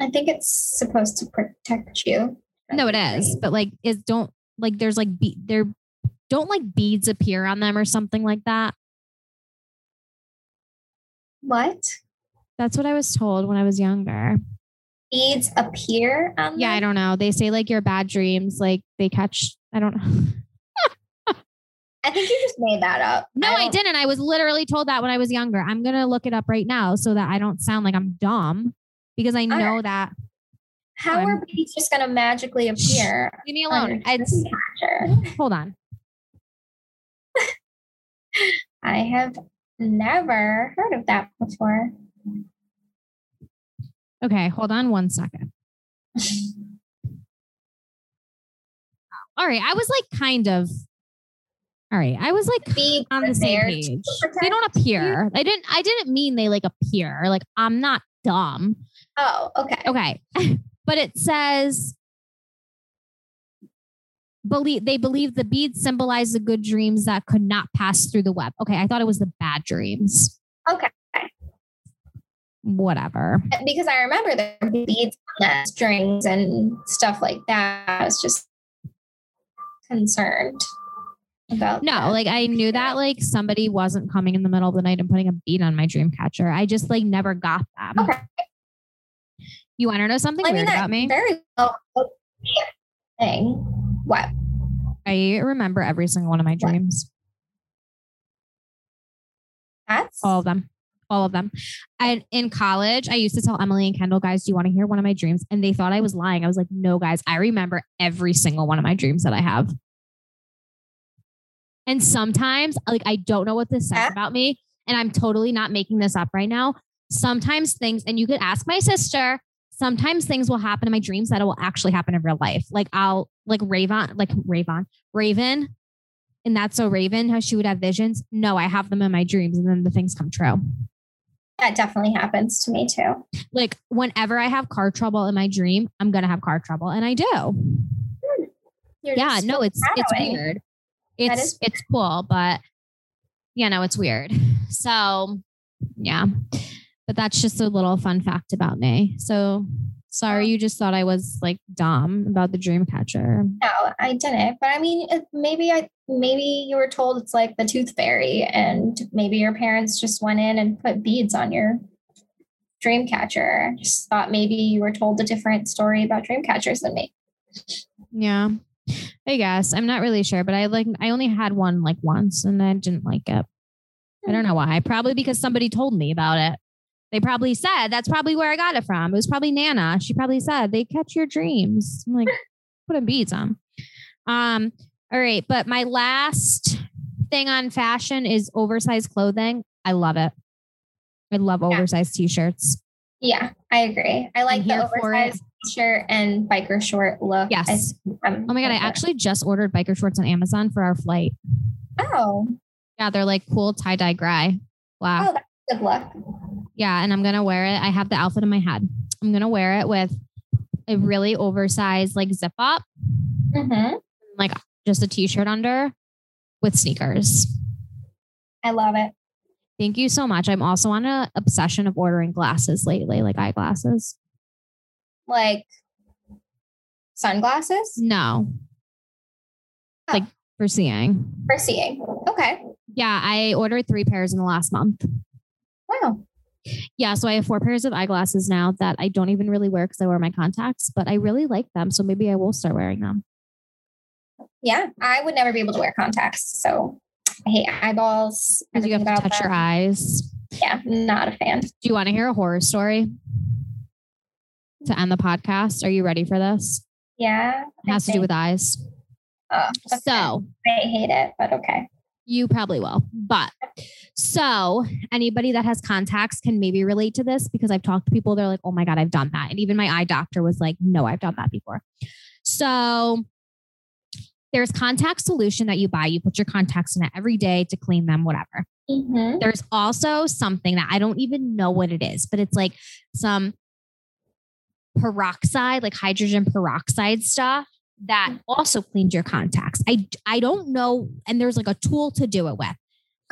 I think it's supposed to protect you. No, it is. But like, is don't like there's like be there don't like beads appear on them or something like that. What? That's what I was told when I was younger. Beads appear on Yeah, I don't know. They say like your bad dreams, like they catch. I don't know. I think you just made that up. No, I, don't- didn't. I was literally told that when I was younger. I'm gonna look it up right now so that I don't sound like I'm dumb because I know right. that. How I'm- are beads just going to magically appear? Leave me alone. your It's dream hold on. <laughs> I have never heard of that before. Okay, hold on one second. <laughs> All right, I was like kind of. All right, I was like Beads on the same page. They don't appear. I didn't. I didn't mean they like appear. Like I'm not dumb. Oh, okay. Okay. <laughs> but it says believe they believe the beads symbolize the good dreams that could not pass through the web. Okay, I thought it was the bad dreams. Okay. Whatever. Because I remember there were beads on the strings and stuff like that. I was just concerned about No, that. like I knew that like somebody wasn't coming in the middle of the night and putting a bead on my dream catcher. I just like never got them. Okay. You want to know something I mean, weird about me? very well could be a thing. What? I remember every single one of my dreams. That's All of them. All of them. And in college, I used to tell Emily and Kendall, guys, do you want to hear one of my dreams? And they thought I was lying. I was like, no, guys, I remember every single one of my dreams that I have. And sometimes, like, I don't know what this says about me. And I'm totally not making this up right now. Sometimes things, and you could ask my sister, sometimes things will happen in my dreams that will actually happen in real life. Like, I'll, like, Raven, like, Raven, Raven, and that's so Raven, how she would have visions. No, I have them in my dreams, and then the things come true. That definitely happens to me too. like whenever I have car trouble in my dream, I'm gonna have car trouble, and I do. You're yeah, no, it's it's weird. It's is- it's cool, but yeah, no, it's weird. So yeah, but that's just a little fun fact about me. So sorry, oh. you just thought I was like dumb about the dream catcher. No, I didn't. But I mean, maybe I maybe you were told it's like the tooth fairy, and maybe your parents just went in and put beads on your dream catcher. Just thought maybe you were told a different story about dream catchers than me. Yeah. I guess I'm not really sure, but I like I only had one like once and I didn't like it. I don't hmm. know why. Probably because somebody told me about it. They probably said that's probably where I got it from. It was probably Nana. She probably said they catch your dreams. I'm like, putting beads on. Um, all right, but my last thing on fashion is oversized clothing. I love it. I love Yeah. oversized t-shirts. Yeah, I agree. I like the here for it. oversized shirt and biker short look. Yes. I'm Oh my god, I actually just ordered biker shorts on Amazon for our flight. Oh, Yeah, they're like cool tie-dye gray. Wow. oh, that's good luck. Yeah, and I'm gonna wear it. I have the outfit in my head. I'm gonna wear it with a really oversized like zip up, hmm like just a t-shirt under, with sneakers. I love it. Thank you so much. I'm also on a obsession of ordering glasses lately, like eyeglasses. Like sunglasses No. Oh. Like for seeing. for seeing. Okay. Yeah, I ordered three pairs in the last month. Wow. Yeah, so I have four pairs of eyeglasses now that I don't even really wear because I wear my contacts, but I really like them. So maybe I will start wearing them. Yeah, I would never be able to wear contacts. So I hate eyeballs. Because you have to touch your eyes. Yeah, not a fan. Do you want to hear a horror story to end the podcast? Are you ready for this? Yeah. It has to do with eyes. Oh, okay. So I hate it, but okay. You probably will. But so anybody that has contacts can maybe relate to this because I've talked to people, they're like, oh my God, I've done that. And even my eye doctor was like, no, I've done that before. So there's contact solution that you buy. You put your contacts in it every day to clean them, whatever. Mhm. There's also something that I don't even know what it is, but it's like some peroxide, like hydrogen peroxide stuff that mm. also cleaned your contacts. I I don't know and there's like a tool to do it with.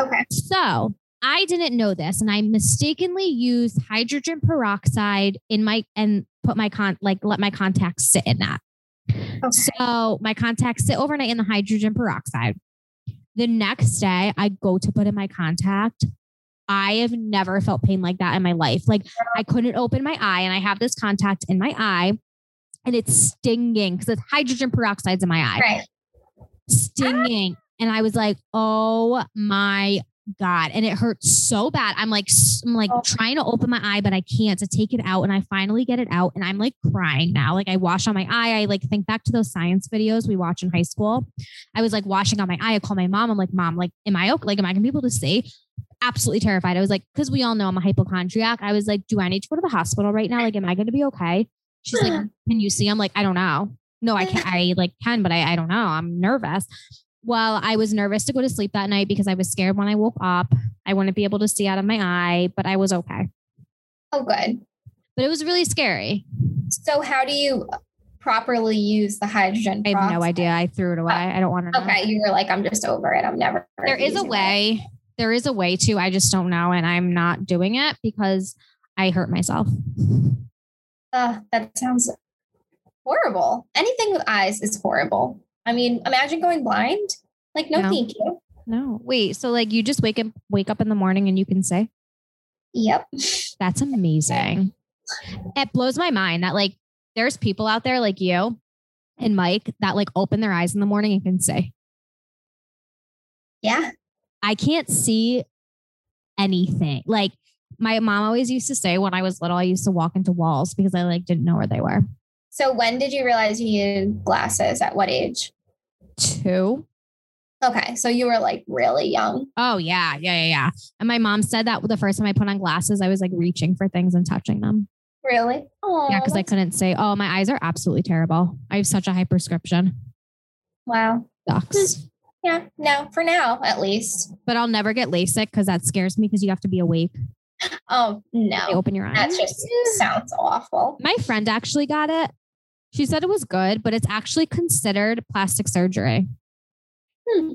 Okay. So, I didn't know this and I mistakenly used hydrogen peroxide in my and put my con like let my contacts sit in that. Okay. So my contacts sit overnight in the hydrogen peroxide. The next day, I go to put in my contact. I have never felt pain like that in my life. Like I couldn't open my eye, and I have this contact in my eye, and it's stinging because it's hydrogen peroxide's in my eye, Right. stinging. And I was like, "Oh my god!" And it hurts so bad. I'm like, I'm like Oh. trying to open my eye, but I can't to take it out. And I finally get it out, and I'm like crying now. Like I wash on my eye. I like think back to those science videos we watch in high school. I was like washing on my eye. I call my mom. I'm like, "Mom, like, am I okay? Like, am I gonna be able to see?" Absolutely terrified. I was like, because we all know I'm a hypochondriac. I was like, "Do I need to go to the hospital right now? Like, am I gonna be okay?" She's like, <laughs> "Can you see?" I'm like, "I don't know." No, I can't. <laughs> I like can, but I, I don't know. I'm nervous. Well, I was nervous to go to sleep that night because I was scared when I woke up. I wouldn't be able to see out of my eye, but I was okay. Oh, good. But it was really scary. So, how do you properly use the hydrogen? I have no idea. I threw it away. Oh, I don't want to know. Okay, you were like, I'm just over it. I'm never. There is a using it. way. There is a way to. I just don't know, and I'm not doing it because I hurt myself. Uh, that sounds horrible. Anything with eyes is horrible. I mean, imagine going blind. Like, no, No. thank you. No, wait. So like you just wake up, wake up in the morning, and you can say Yep. that's amazing. It blows my mind that like there's people out there like you and Mike that like open their eyes in the morning and can say Yeah. I can't see anything. Like my mom always used to say when I was little, I used to walk into walls because I like didn't know where they were. So, when did you realize you needed glasses? At what age? Two. Okay, so you were like really young. Oh yeah, yeah, yeah, yeah. And my mom said that the first time I put on glasses, I was like reaching for things and touching them. Really? Oh, yeah, because I couldn't say, oh, my eyes are absolutely terrible. I have such a high prescription. Wow. Sucks. Hmm. Yeah. No, for now, at least. But I'll never get LASIK because that scares me because you have to be awake. Oh They no, open your eyes. that just sounds awful. My friend actually got it. She said it was good, but it's actually considered plastic surgery Hmm.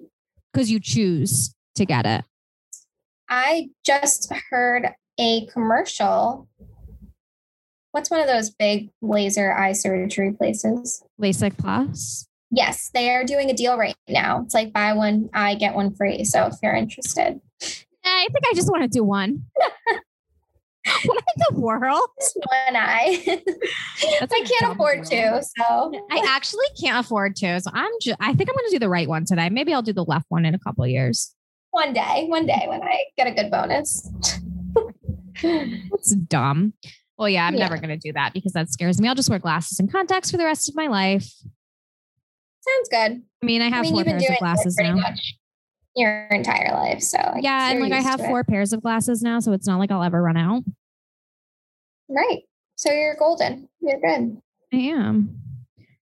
because you choose to get it. I just heard a commercial. What's one of those big laser eye surgery places? LASIK plus. Yes, they are doing a deal right now. It's like buy one eye, get one free. So if you're interested, I think I just want to do one. what in the world? just one eye. I <laughs> can't afford to. So I actually can't afford to. So I'm just, I think I'm going to do the right one today. Maybe I'll do the left one in a couple of years. one day, one day when I get a good bonus. It's dumb. Well, yeah, I'm Yeah. never going to do that because that scares me. I'll just wear glasses and contacts for the rest of my life. Sounds good. I mean, I have I mean, four pairs of glasses now. much your entire life. So Yeah, and like I have to it. four pairs of glasses now, so it's not like I'll ever run out. Right. So you're golden. You're good. I am.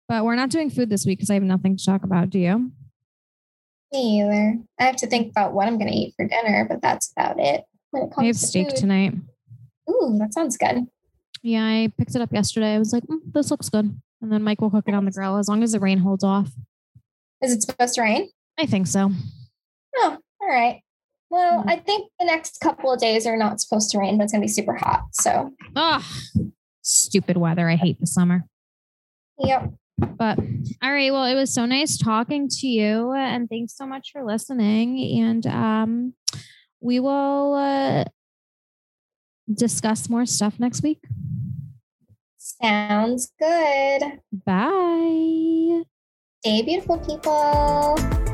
But we're not doing food this week because I have nothing to talk about. Do you? Me either. I have to think about what I'm going to eat for dinner, but that's about it. When it comes I have to steak food. tonight. Ooh, that sounds good. Yeah, I picked it up yesterday. I was like, mm, this looks good. And then Mike will cook it on the grill as long as the rain holds off. Is it supposed to rain? I think so. Oh, all right. Well, I think the next couple of days are not supposed to rain, but it's gonna be super hot. So, Oh, stupid weather. I hate the summer. yep. But all right. Well, it was so nice talking to you. And thanks so much for listening. And um, we will uh, discuss more stuff next week. Sounds good. Bye. Stay beautiful, people.